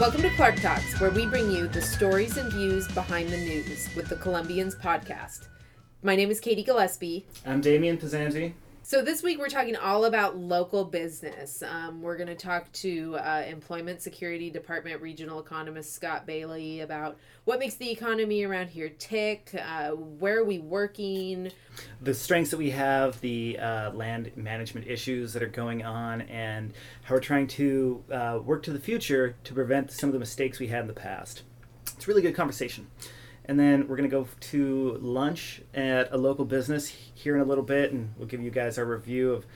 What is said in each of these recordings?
Welcome to Clark Talks, where we bring you the stories and views behind the news with the Columbians podcast. My name is Katie Gillespie. I'm Damian Pizzanti. So this week we're talking all about local business. Um, we're going to talk to uh, Employment Security Department regional economist Scott Bailey about what makes the economy around here tick. Uh, where are we working? The strengths that we have, the uh, land management issues that are going on, and how we're trying to uh, work to the future to prevent some of the mistakes we had in the past. It's a really good conversation. And then we're going to go to lunch at a local business here in a little bit, and we'll give you guys our review of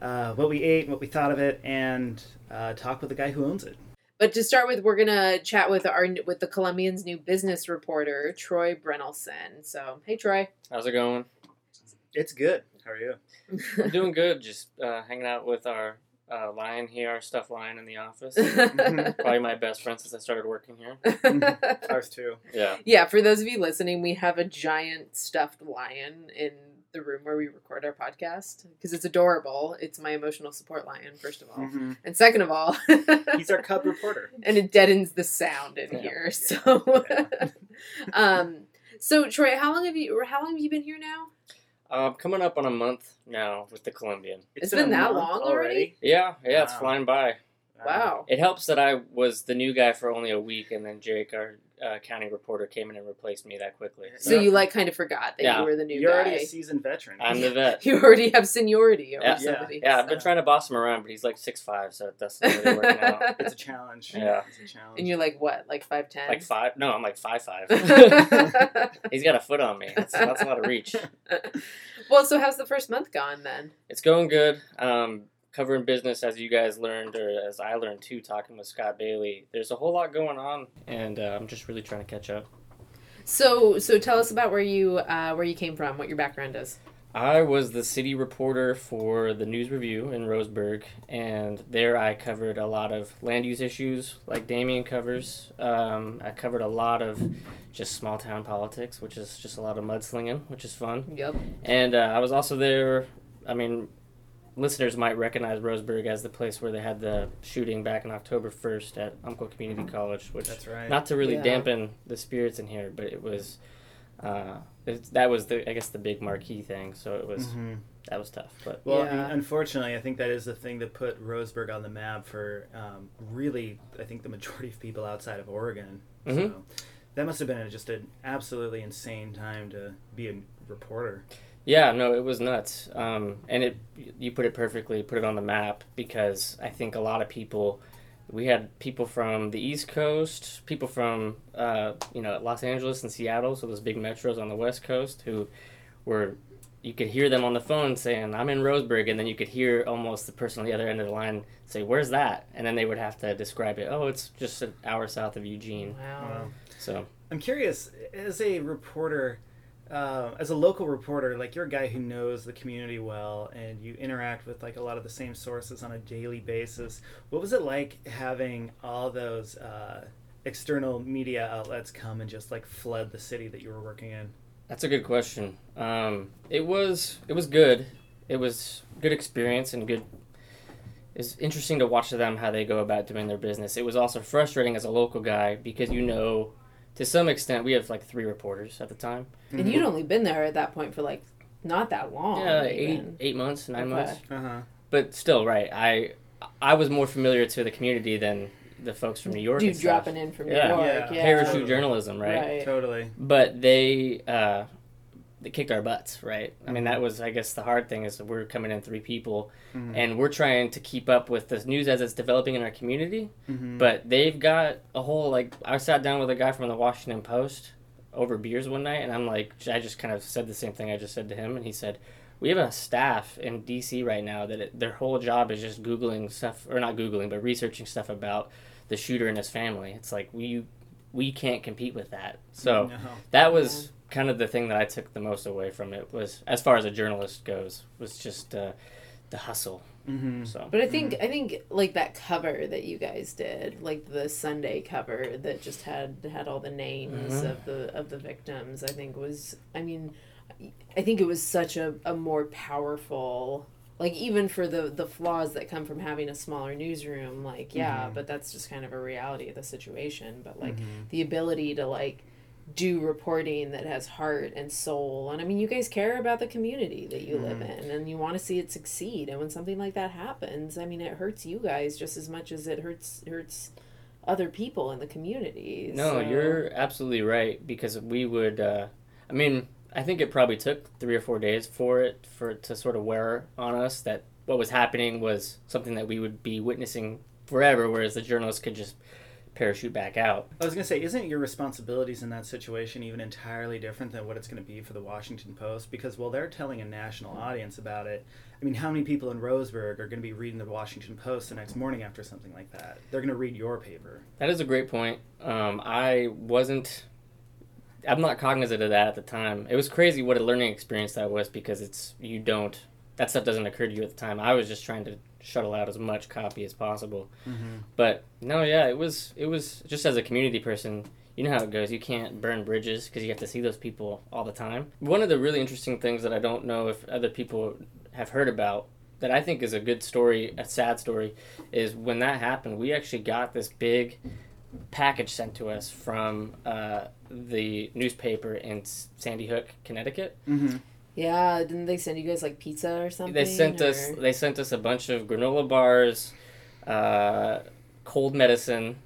uh, what we ate and what we thought of it, and uh, talk with the guy who owns it. But to start with, we're gonna chat with our with the Columbian's new business reporter, Troy Brennelson. So, hey, Troy. How's it going? It's good. How are you? I'm doing good. Just uh, hanging out with our uh, lion here, our stuffed lion in the office. Mm-hmm. Probably my best friend since I started working here. Ours too. Yeah. yeah, for those of you listening, we have a giant stuffed lion in the room where we record our podcast because it's adorable. It's my emotional support lion, first of all. Mhm. And second of all, He's our cub reporter. and it deadens the sound in Yeah. here. So um so Troy, how long have you how long have you been here now? Um, coming up on a month now with the Columbian. It's been a that long already? Yeah, yeah, it's flying by. Wow. It helps that I was the new guy for only a week, and then Jake, our uh, county reporter, came in and replaced me that quickly. So you like kind of forgot that Yeah. you were the new guy. You're guy. already a seasoned veteran. I'm the vet. you already have seniority over Yeah. somebody. Yeah, I've been trying to boss him around, but he's like six five, so that's not really working out. It's a challenge. Yeah. It's a challenge. And you're like what, like five ten? Like five? No, I'm like five five. He's got a foot on me. That's, that's a lot of reach. well, so how's the first month gone then? It's going good. Um, covering business as you guys learned, or as I learned too, talking with Scott Bailey. There's a whole lot going on, and uh, I'm just really trying to catch up. So, so tell us about where you uh, where you came from, what your background is. I was the city reporter for the News Review in Roseburg, and there I covered a lot of land use issues, like Damien covers. Um, I covered a lot of just small town politics, which is just a lot of mudslinging, which is fun. Yep. And uh, I was also there. I mean, listeners might recognize Roseburg as the place where they had the shooting back on October 1st at Umpqua Community College, which That's right. not to really Yeah. dampen the spirits in here, but it was. Uh, it, that was the I guess the big marquee thing, so it was Mhm. that was tough. But Well, Yeah. unfortunately, I think that is the thing that put Roseburg on the map for um, really, I think, the majority of people outside of Oregon. Mhm. So that must have been just an absolutely insane time to be a reporter. Yeah, no, it was nuts. Um, and it you put it perfectly, put it on the map because I think a lot of people. We had people from the East Coast, people from uh, you know Los Angeles and Seattle, so those big metros on the West Coast, who were you could hear them on the phone saying I'm in Roseburg, and then you could hear almost the person on the other end of the line say Where's that? And then they would have to describe it. Oh, it's just an hour south of Eugene. Wow. Wow. So I'm curious, as a reporter, uh, as a local reporter, like you're a guy who knows the community well, and you interact with like a lot of the same sources on a daily basis. What was it like having all those uh, external media outlets come and just like flood the city that you were working in? That's a good question. Um, it was it was good. It was good experience and good. It's interesting to watch them how they go about doing their business. It was also frustrating as a local guy because you know, to some extent, we have like three reporters at the time. And you'd only been there at that point for like not that long. yeah, eight eight months, nine Okay. months. Uh huh. But still, right? I I was more familiar to the community than the folks from New York. Dude and stuff. dropping in from New Yeah. York. Yeah. Yeah. parachute journalism, right? Right. Totally. but they uh, they kicked our butts, right? I mean, that was I guess the hard thing is that we're coming in three people, Mhm. and we're trying to keep up with the news as it's developing in our community. Mhm. But they've got a whole like I sat down with a guy from the Washington Post over beers one night, and I'm like I just kind of said the same thing I just said to him, and he said. We have a staff in DC right now that it, their whole job is just googling stuff, or not googling, but researching stuff about the shooter and his family. It's like we we can't compete with that. So No. that was kind of the thing that I took the most away from it was as far as a journalist goes was just uh, the hustle. Mhm. So But I think I think like that cover that you guys did, like the Sunday cover that just had had all the names Mhm. of the of the victims, I think was I mean I think it was such a, a more powerful like even for the the flaws that come from having a smaller newsroom like yeah Mhm. but that's just kind of a reality of the situation but like Mhm. the ability to like do reporting that has heart and soul and i mean you guys care about the community that you live Mhm. in and you want to see it succeed and when something like that happens i mean it hurts you guys just as much as it hurts hurts other people in the community No, So- you're absolutely right because we would. Uh, I mean, I think it probably took three or four days for it for it to sort of wear on us that what was happening was something that we would be witnessing forever, whereas the journalists could just parachute back out. I was going to say, isn't your responsibilities in that situation even entirely different than what it's going to be for the Washington Post? Because while they're telling a national audience about it, I mean, how many people in Roseburg are going to be reading the Washington Post the next morning after something like that? They're going to read your paper. That is a great point. Um, I wasn't. I'm not cognizant of that at the time. It was crazy what a learning experience that was because it's you don't that stuff doesn't occur to you at the time. I was just trying to shuttle out as much copy as possible. Mm-hmm. But no, yeah, it was it was just as a community person, you know how it goes. You can't burn bridges because you have to see those people all the time. One of the really interesting things that I don't know if other people have heard about that I think is a good story, a sad story, is when that happened. We actually got this big package sent to us from uh, the newspaper in Sandy Hook, Connecticut. Mm-hmm. Yeah didn't they send you guys like pizza or something They sent us they sent us a bunch of granola bars, uh, cold medicine,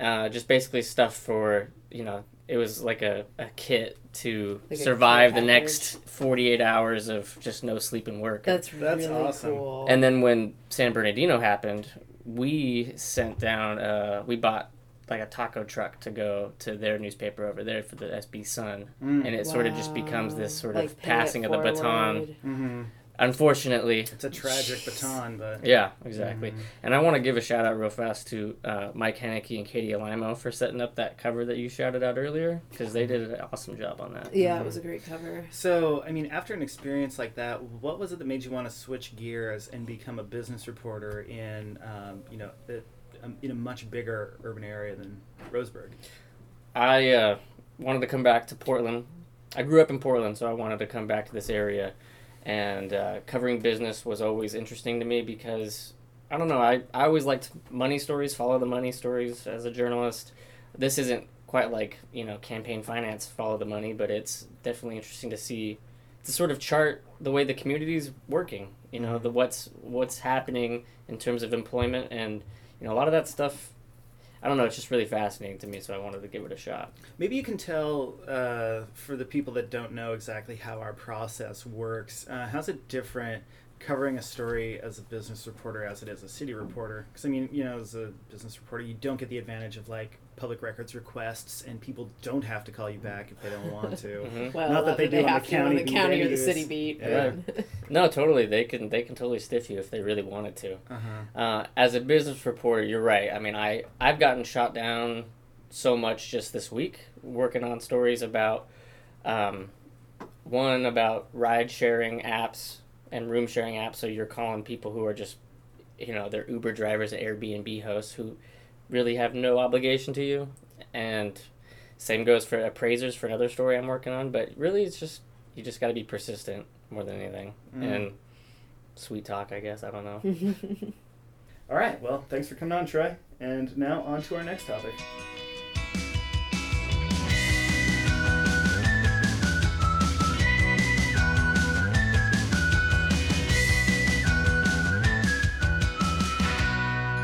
uh, just basically stuff for you know it was like a, a kit to Like survive the next 48 hours of just no sleep and work. that's That's really awesome. cool and then when San Bernardino happened, we sent down uh, we bought like a taco truck to go to their newspaper over there for the SB Sun, Mm. and it sort of just becomes this sort Like of passing of the baton. Mm-hmm. Unfortunately, It's a tragic baton, but yeah, exactly. Mhm. And I want to give a shout out real fast to uh, Mike Haneke and Katie Alimo for setting up that cover that you shouted out earlier because they did an awesome job on that. Yeah, it was a great cover. So, I mean, after an experience like that, what was it that made you want to switch gears and become a business reporter in, um, you know, a, um, in a much bigger urban area than Roseburg? I uh, wanted to come back to Portland. I grew up in Portland, so I wanted to come back to this area. And uh, covering business was always interesting to me because I don't know. I, I always liked money stories, follow the money stories as a journalist. This isn't quite like you know campaign finance, follow the money, but it's definitely interesting to see to sort of chart the way the community's working. You know, the what's what's happening in terms of employment, and you know a lot of that stuff. I don't know. It's just really fascinating to me, so I wanted to give it a shot. Maybe you can tell uh, for the people that don't know exactly how our process works. Uh, how's it different covering a story as a business reporter as it is a city reporter? Because I mean, you know, as a business reporter, you don't get the advantage of like public records requests, and people don't have to call you back if they don't want to. Mhm. Well, Not that they do on the have to on county the county or the city beat. Yeah. but- No, totally. They can they can totally stiff you if they really wanted to. Uh-huh. Uh, as a business reporter, you're right. I mean, I I've gotten shot down so much just this week working on stories about um, one about ride sharing apps and room sharing apps. So you're calling people who are just you know they're Uber drivers, Airbnb hosts who really have no obligation to you, and same goes for appraisers for another story I'm working on. But really, it's just you just got to be persistent more than anything Mm. and sweet talk. I guess I don't know. All right. Well, thanks for coming on, Troy. And now on to our next topic.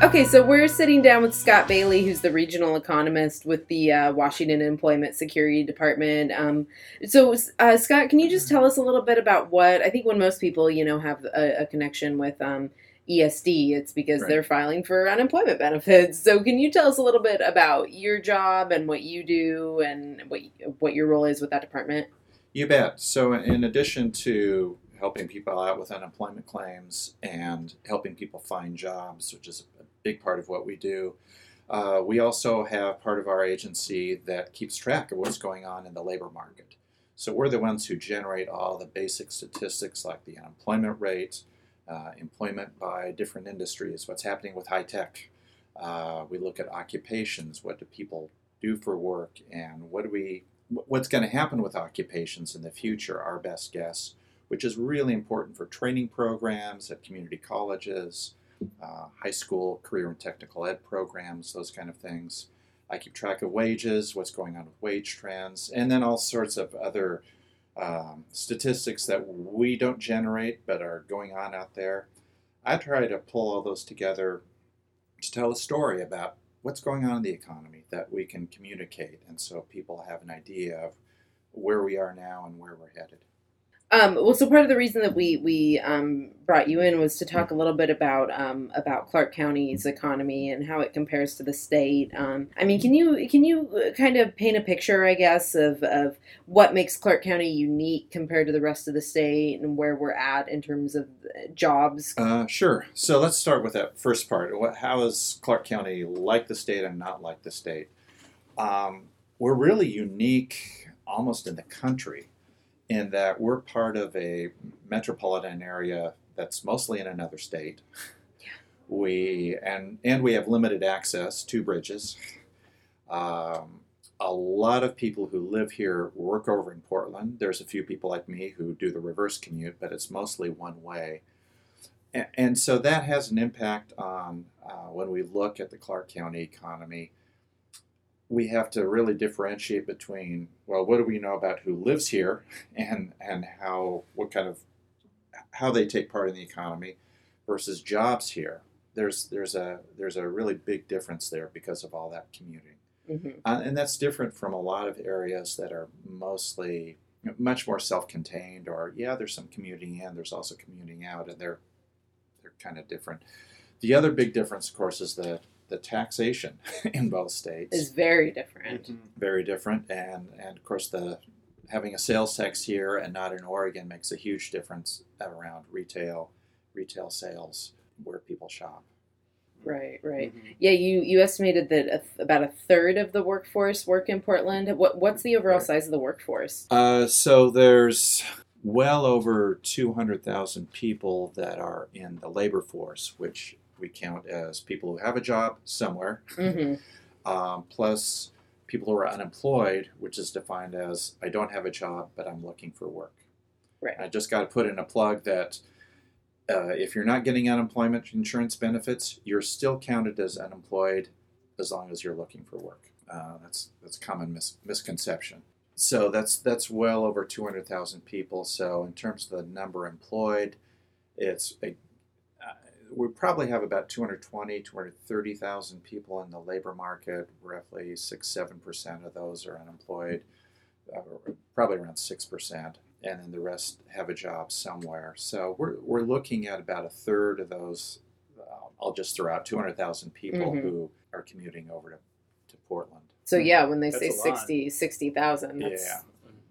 Okay, so we're sitting down with Scott Bailey, who's the regional economist with the uh, Washington Employment Security Department. Um, so, uh, Scott, can you just tell us a little bit about what I think when most people, you know, have a, a connection with um, ESD, it's because Right. they're filing for unemployment benefits. So, can you tell us a little bit about your job and what you do and what what your role is with that department? You bet. So, in addition to helping people out with unemployment claims and helping people find jobs, which is big part of what we do, uh, we also have part of our agency that keeps track of what's going on in the labor market. So, we're the ones who generate all the basic statistics like the unemployment rate, uh, employment by different industries, what's happening with high tech. Uh, we look at occupations, what do people do for work, and what do we what's going to happen with occupations in the future, our best guess. which is really important for training programs at community colleges, uh, high school career and technical ed programs, those kind of things. I keep track of wages, what's going on with wage trends, and then all sorts of other um, statistics that we don't generate but are going on out there. I try to pull all those together to tell a story about what's going on in the economy that we can communicate, and so people have an idea of where we are now and where we're headed. Um, well, so part of the reason that we we um, brought you in was to talk a little bit about um, about Clark County's economy and how it compares to the state. Um, I mean, can you can you uh, kind of paint a picture, I guess, of, of what makes Clark County unique compared to the rest of the state and where we're at in terms of uh, jobs? Uh, sure. So let's start with that first part. What, how is Clark County like the state and not like the state? Um, we're really unique, almost in the country in that we're part of a metropolitan area that's mostly in another state. Yeah. We and and we have limited access to bridges. Um, a lot of people who live here work over in Portland. There's a few people like me who do the reverse commute, but it's mostly one way. And, and so that has an impact on uh, when we look at the Clark County economy we have to really differentiate between well what do we know about who lives here and and how what kind of how they take part in the economy versus jobs here? There's there's a there's a really big difference there because of all that commuting. Mm-hmm. uh, and that's different from a lot of areas that are mostly much more self-contained or yeah there's some commuting in there's also commuting out and they're they're kind of different. The other big difference of course is the the taxation in both states Is very different. very different and and of course the having a sales tax here and not in Oregon makes a huge difference around retail retail sales where people shop Right, right. Yeah, you you estimated that a th- about a third of the workforce work in Portland. What what's the overall Right. size of the workforce? uh, so there's well over 200,000 people that are in the labor force which we count as people who have a job somewhere Mm-hmm. um, plus people who are unemployed, which is defined as I don't have a job, but I'm looking for work. Right. I just got to put in a plug that uh, if you're not getting unemployment insurance benefits, you're still counted as unemployed as long as you're looking for work. Uh, that's that's a common mis- misconception. So that's that's well over 200,000 people. So in terms of the number employed, it's a we probably have about 220, 230,000 people in the labor market. Roughly six, seven percent of those are unemployed, uh, probably around six percent, and then the rest have a job somewhere. So we're we're looking at about a third of those. Uh, I'll just throw out 200,000 people Mhm. who are commuting over to, to Portland. So yeah, when they That's say a 60 60,000, that's Yeah.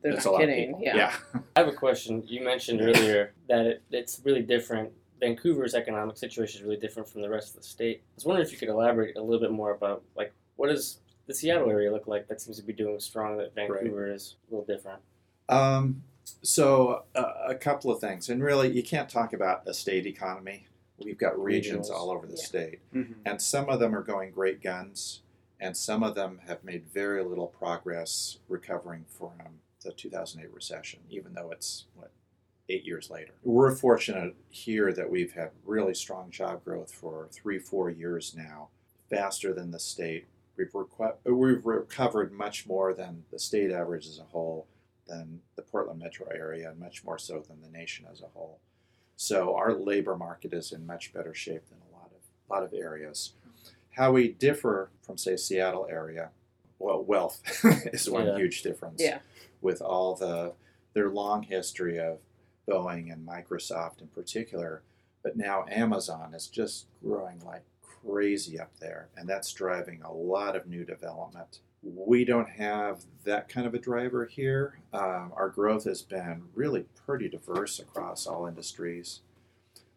they're That's not a lot of kidding. people. Yeah. I have a question. You mentioned earlier that it, it's really different. Vancouver's economic situation is really different from the rest of the state. I was wondering if you could elaborate a little bit more about like what does the Seattle area look like that seems to be doing strong that Vancouver is a little different. Um, so uh, a couple of things, and really you can't talk about a state economy. We've got regions Regionals. all over the Yeah. state, Mhm. and some of them are going great guns, and some of them have made very little progress recovering from the 2008 recession, even though it's what eight years later. We're fortunate here that we've had really strong job growth for three, four years now, faster than the state. We've, requ- we've recovered much more than the state average as a whole, than the Portland metro area, and much more so than the nation as a whole. So our labor market is in much better shape than a lot of lot of areas. How we differ from say Seattle area, well, wealth is one Yeah. huge difference. Yeah. With all the their long history of Boeing and Microsoft in particular, but now Amazon is just growing like crazy up there, and that's driving a lot of new development. We don't have that kind of a driver here. Um, our growth has been really pretty diverse across all industries.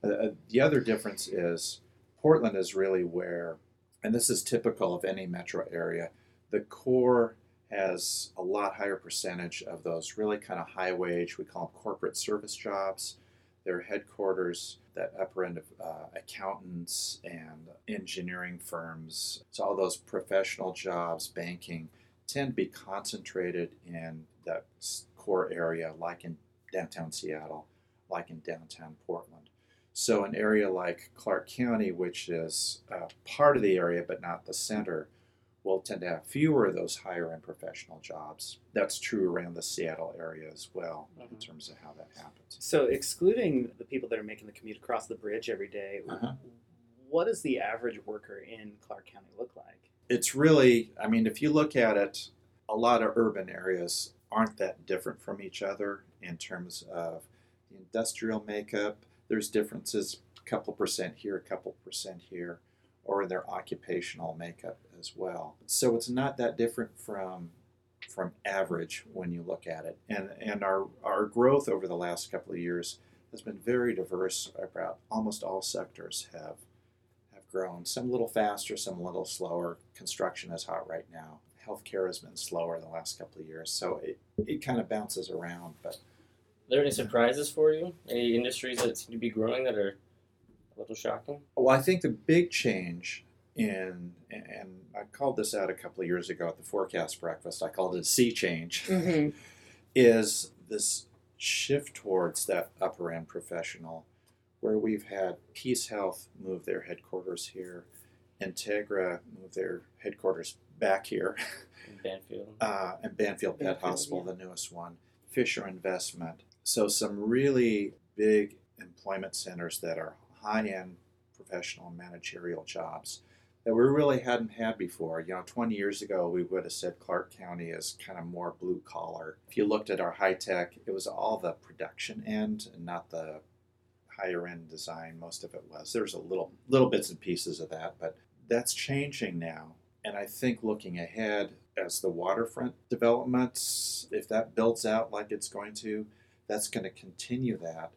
Uh, uh, the other difference is Portland is really where, and this is typical of any metro area, the core has a lot higher percentage of those really kind of high wage, we call them corporate service jobs. Their headquarters, that upper end of uh, accountants and engineering firms, so all those professional jobs, banking, tend to be concentrated in that core area, like in downtown Seattle. like in downtown Portland. So, an area like Clark County, which is uh, part of the area but not the center, will tend to have fewer of those higher end professional jobs. That's true around the Seattle area as well in Mhm. terms of how that happens. So, excluding the people that are making the commute across the bridge every day, Uh-huh. what does the average worker in Clark County look like? It's really, I mean, if you look at it, a lot of urban areas aren't that different from each other in terms of the industrial makeup. There's differences, a couple percent here, a couple percent here, or their occupational makeup as well. So it's not that different from from average when you look at it. And and our our growth over the last couple of years has been very diverse. About almost all sectors have have grown. Some a little faster, some a little slower. Construction is hot right now. Healthcare has been slower the last couple of years, so it, it kind of bounces around. But Are there any surprises for you? Any industries that seem to be growing that are a little shocking? well, I think the big change in and I called this out a couple of years ago at the forecast breakfast. I called it a sea change. Mm-hmm. is this shift towards that upper end professional where we've had PeaceHealth move their headquarters here, Integra move their headquarters back here, In Banfield. uh, and Banfield Pet Banfield, Hospital, the newest one, Fisher Investment. So, some really big employment centers that are high end professional and managerial jobs that we really hadn't had before. You know, 20 years ago, we would have said Clark County is kind of more blue collar. If you looked at our high tech, it was all the production end and not the higher end design. Most of it was. There's a little little bits and pieces of that, but that's changing now. And I think looking ahead as the waterfront developments, if that builds out like it's going to, that's going to continue that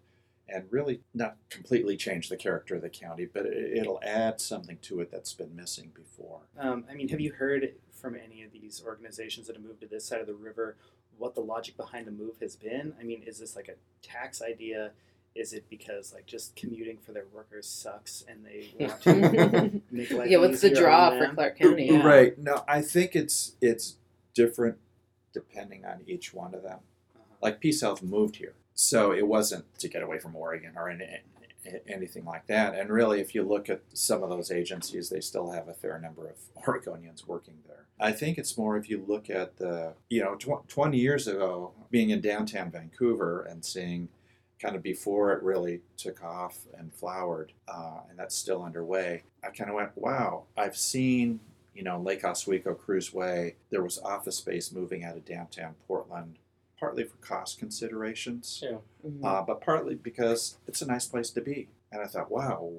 and really not completely change the character of the county, but it- it'll add something to it that's been missing before. Um, I mean, have you heard from any of these organizations that have moved to this side of the river what the logic behind the move has been? I mean, is this like a tax idea? Is it because like just commuting for their workers sucks and they want to make life yeah, what's the draw for them? Clark County? Yeah. Right. No, I think it's it's different depending on each one of them. Uh-huh. Like PeaceHealth moved here, so it wasn't to get away from Oregon or any, anything like that. And really, if you look at some of those agencies, they still have a fair number of Oregonians working there. I think it's more if you look at the, you know, tw- 20 years ago, being in downtown Vancouver and seeing kind of before it really took off and flowered, uh, and that's still underway, I kind of went, wow, I've seen, you know, Lake Oswego Kruse Way, there was office space moving out of downtown Portland, partly for cost considerations Yeah. Mhm. uh, but partly because it's a nice place to be. And I thought, wow,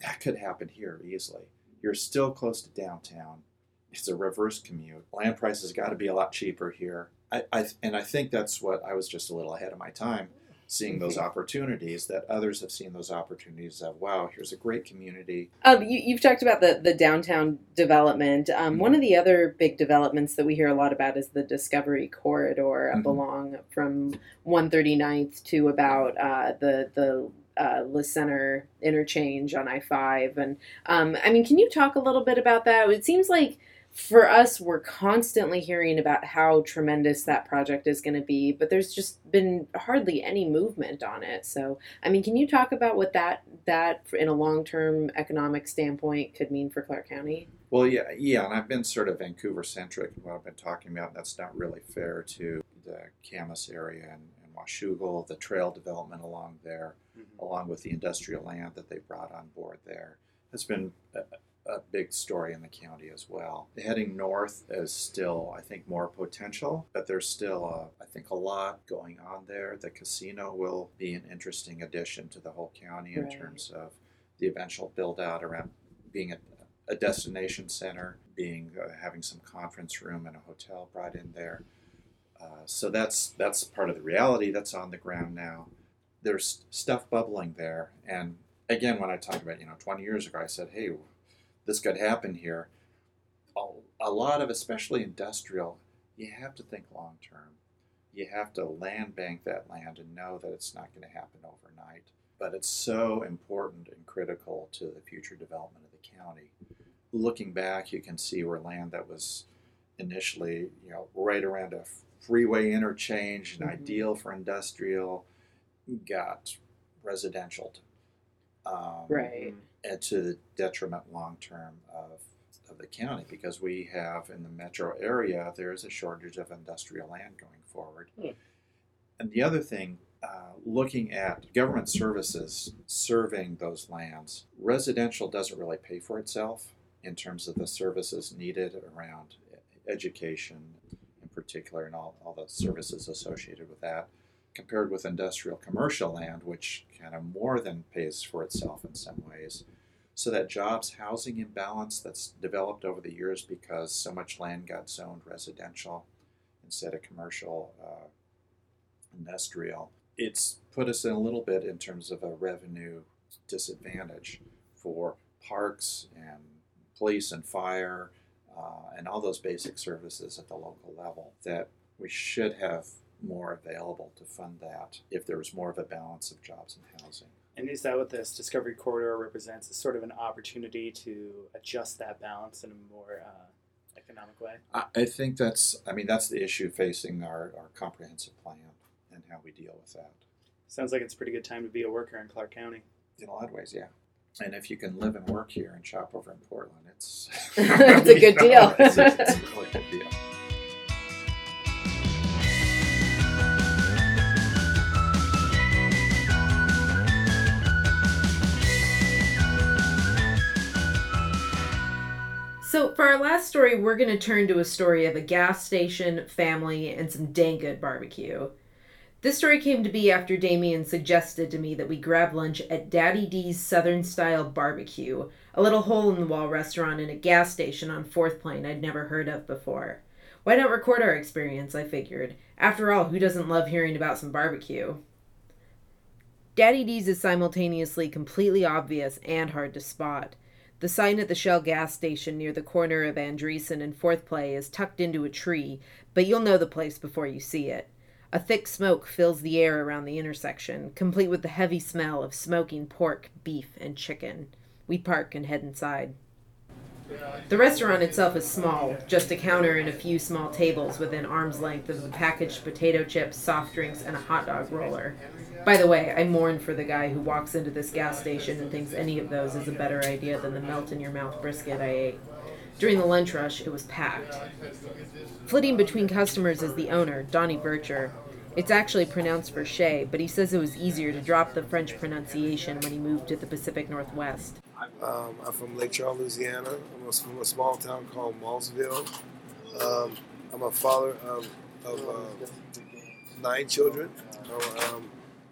that could happen here easily. You're still close to downtown. It's a reverse commute. Land prices got to be a lot cheaper here. I, I, and I think that's what I was just a little ahead of my time, seeing those opportunities that others have seen those opportunities of, wow, here's a great community. Um, you, you've talked about the, the downtown development. Um, Mhm. One of the other big developments that we hear a lot about is the Discovery Corridor Mhm. along from 139th to about uh, the the uh, La Center interchange on I five. And um, I mean, can you talk a little bit about that? It seems like for us, we're constantly hearing about how tremendous that project is going to be, but there's just been hardly any movement on it. So, I mean, can you talk about what that that in a long term economic standpoint could mean for Clark County? Well, yeah, yeah, and I've been sort of Vancouver centric in what I've been talking about. That's not really fair to the Camas area and, and Washougal, the trail development along there. Mhm. along with the industrial land that they brought on board there. It's been a, a big story in the county as well. Heading north is still, I think, more potential, but there's still, uh, I think, a lot going on there. The casino will be an interesting addition to the whole county in Right. terms of the eventual build out around being a, a destination center, being uh, having some conference room and a hotel brought in there. Uh, so that's that's part of the reality that's on the ground now there's stuff bubbling there. And again, when I talk about, you know, 20 years ago, I said, hey, this could happen here. A, a lot of, especially industrial, you have to think long term. You have to land bank that land and know that it's not going to happen overnight. But it's so important and critical to the future development of the county. Looking back, you can see where land that was initially, you know, right around a freeway interchange and Mhm. ideal for industrial got residential, um, Right. And to the detriment long term of of the county because we have in the metro area there is a shortage of industrial land going forward. Hmm. And the other thing, uh, looking at government services serving those lands, residential doesn't really pay for itself in terms of the services needed around education in particular and all, all the services associated with that compared with industrial commercial land which kind of more than pays for itself in some ways. So that jobs housing imbalance that's developed over the years because so much land got zoned residential instead of commercial uh, industrial it's put us in a little bit in terms of a revenue disadvantage for parks and police and fire uh, and all those basic services at the local level that we should have more available to fund that if there was more of a balance of jobs and housing. And is that what this Discovery Corridor represents? Is sort of an opportunity to adjust that balance in a more uh, economic way? I, I think that's, I mean, that's the issue facing our, our comprehensive plan and how we deal with that. Sounds like it's a pretty good time to be a worker in Clark County. In a lot of ways, yeah. And if you can live and work here and shop over in Portland, it's It's a good deal. it's, it's a really good deal. So, for our last story, we're going to turn to a story of a gas station, family, and some dang good barbecue. This story came to be after Damien suggested to me that we grab lunch at Daddy D's Southern Style Barbecue, a little hole in the wall restaurant in a gas station on Fourth Plain I'd never heard of before. Why not record our experience? I figured. After all, who doesn't love hearing about some barbecue? Daddy D's is simultaneously completely obvious and hard to spot. The sign at the Shell gas station near the corner of Andresen and Fourth Plain is tucked into a tree, but you'll know the place before you see it. A thick smoke fills the air around the intersection, complete with the heavy smell of smoking pork, beef, and chicken. We park and head inside. The restaurant itself is small, just a counter and a few small tables within arm's length of the packaged potato chips, soft drinks, and a hot dog roller. By the way, I mourn for the guy who walks into this gas station and thinks any of those is a better idea than the melt in your mouth brisket I ate. During the lunch rush, it was packed. Flitting between customers is the owner, Donnie Bircher. It's actually pronounced Verche, but he says it was easier to drop the French pronunciation when he moved to the Pacific Northwest. Um, I'm from Lake Charles, Louisiana. I'm from a small town called Mallsville. Um, I'm a father of, of uh, nine children. Um,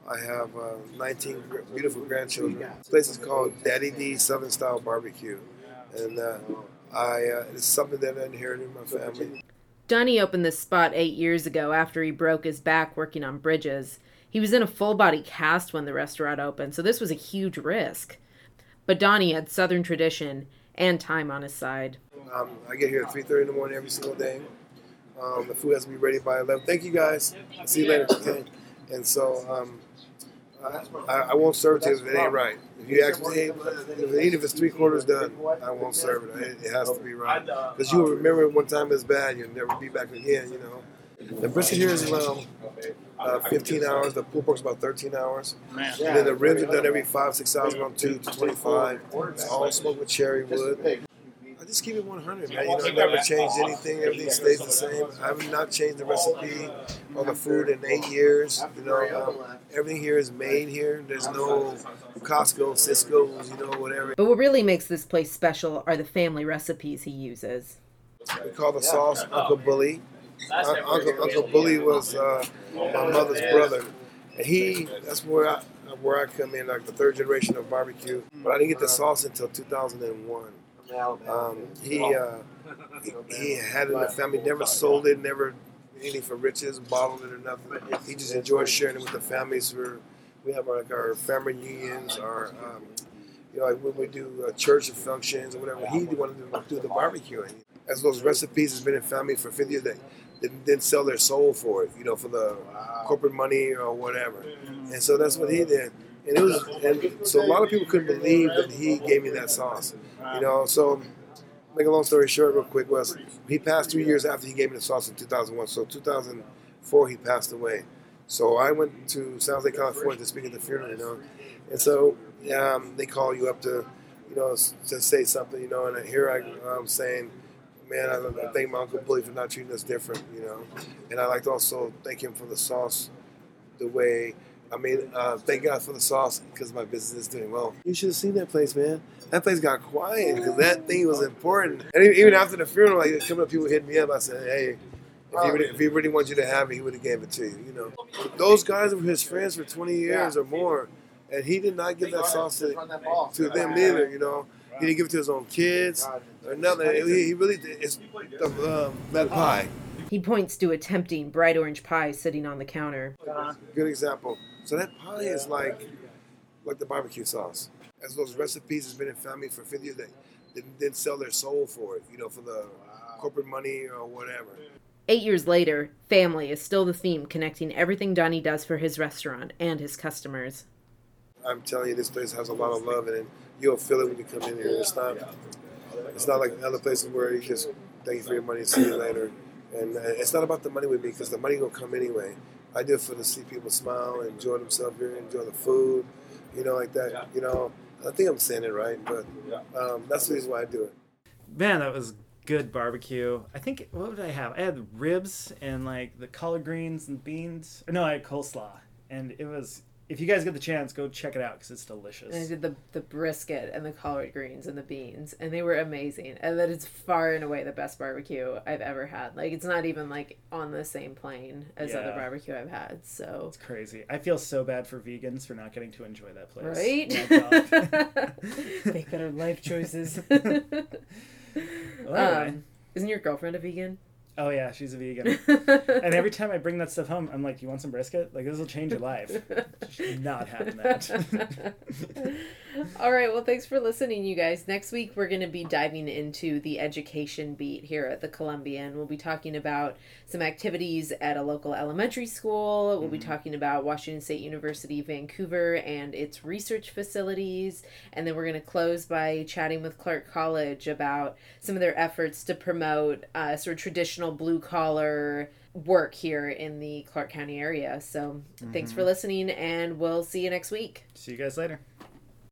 I have uh, 19 gr- beautiful grandchildren. This place is called Daddy D Southern Style Barbecue, and uh, I uh, it's something that I inherited in my family. Donnie opened this spot eight years ago after he broke his back working on bridges. He was in a full body cast when the restaurant opened, so this was a huge risk. But Donnie had Southern tradition and time on his side. Um, I get here at 3:30 in the morning every single day. Um, the food has to be ready by 11. Thank you guys. I'll see you later. Okay. And so um, I, I won't serve it to you if it ain't right. If you ask me, hey, if, even if it's three quarters done, I won't serve it. It, it has to be right. Because you'll remember one time it's bad, you'll never be back again, you know. The brisket here is around uh, 15 hours. The pulled pork's about 13 hours. Man. And then the ribs are done every five, six hours, around two to 25. It's all smoked with cherry wood. I just keep it 100, man. You know, I never changed anything. Everything stays the same. I have not changed the recipe or the food in eight years. You know, um, everything here is made here. There's no Costco, Sysco's, you know, whatever. But what really makes this place special are the family recipes he uses. We call the sauce Uncle Bully. Un- Uncle, Uncle Bully was uh, my mother's brother. And he, that's where I, where I come in, like the third generation of barbecue. But I didn't get the sauce until 2001. Um, he, uh, he he had it in the family, never sold it, never anything for riches, bottled it or nothing. He just enjoyed sharing it with the families. We're, we have our, like our family reunions, our um, you know, like when we do uh, church functions or whatever. He wanted to do the barbecuing. As those recipes has been in family for 50 years, they didn't, didn't sell their soul for it, you know, for the corporate money or whatever. And so that's what he did. And it was, and so a lot of people couldn't believe that he gave me that sauce, you know. So, make a long story short, real quick, was he passed three years after he gave me the sauce in 2001. So 2004 he passed away. So I went to San Jose, California to speak at the funeral, you know. And so um, they call you up to, you know, to say something, you know. And here I, am saying, man, I, I thank my uncle Billy for not treating us different, you know. And I like to also thank him for the sauce, the way. I mean, uh, thank God for the sauce because my business is doing well. You should have seen that place, man. That place got quiet because that thing was important. And even after the funeral, like coming up, people hitting me up. I said, hey, if he, really, if he really wanted you to have it, he would have gave it to you. You know, those guys were his friends for 20 years or more, and he did not give that sauce to, to them neither. You know, he didn't give it to his own kids or nothing. He, he really. It's the, um, that pie. He points to a tempting bright orange pie sitting on the counter. Good example. So that pie is like like the barbecue sauce. As those recipes has been in family for 50 years, they didn't sell their soul for it, you know, for the corporate money or whatever. Eight years later, family is still the theme connecting everything Donnie does for his restaurant and his customers. I'm telling you, this place has a lot of love in it. You'll feel it when you come in here. It's not, it's not like other places where you just thank you for your money and see you later. And uh, it's not about the money with me because the money will come anyway. I do it for to see people smile and enjoy themselves here, enjoy the food, you know, like that. You know, I think I'm saying it right, but um, that's the reason why I do it. Man, that was good barbecue. I think what did I have? I had ribs and like the collard greens and beans. No, I had coleslaw, and it was. If you guys get the chance, go check it out because it's delicious. And I did the the brisket and the collard greens and the beans, and they were amazing. And that is far and away the best barbecue I've ever had. Like it's not even like on the same plane as yeah. other barbecue I've had. So it's crazy. I feel so bad for vegans for not getting to enjoy that place. Right? Make better life choices. Well, um, isn't your girlfriend a vegan? Oh yeah, she's a vegan. and every time I bring that stuff home, I'm like, "You want some brisket? Like this will change your life." She's not having that. All right. Well, thanks for listening, you guys. Next week we're going to be diving into the education beat here at the Columbian. We'll be talking about some activities at a local elementary school. We'll mm-hmm. be talking about Washington State University Vancouver and its research facilities, and then we're going to close by chatting with Clark College about some of their efforts to promote uh, sort of traditional traditional blue collar work here in the Clark County area. So mm-hmm. thanks for listening, and we'll see you next week. See you guys later.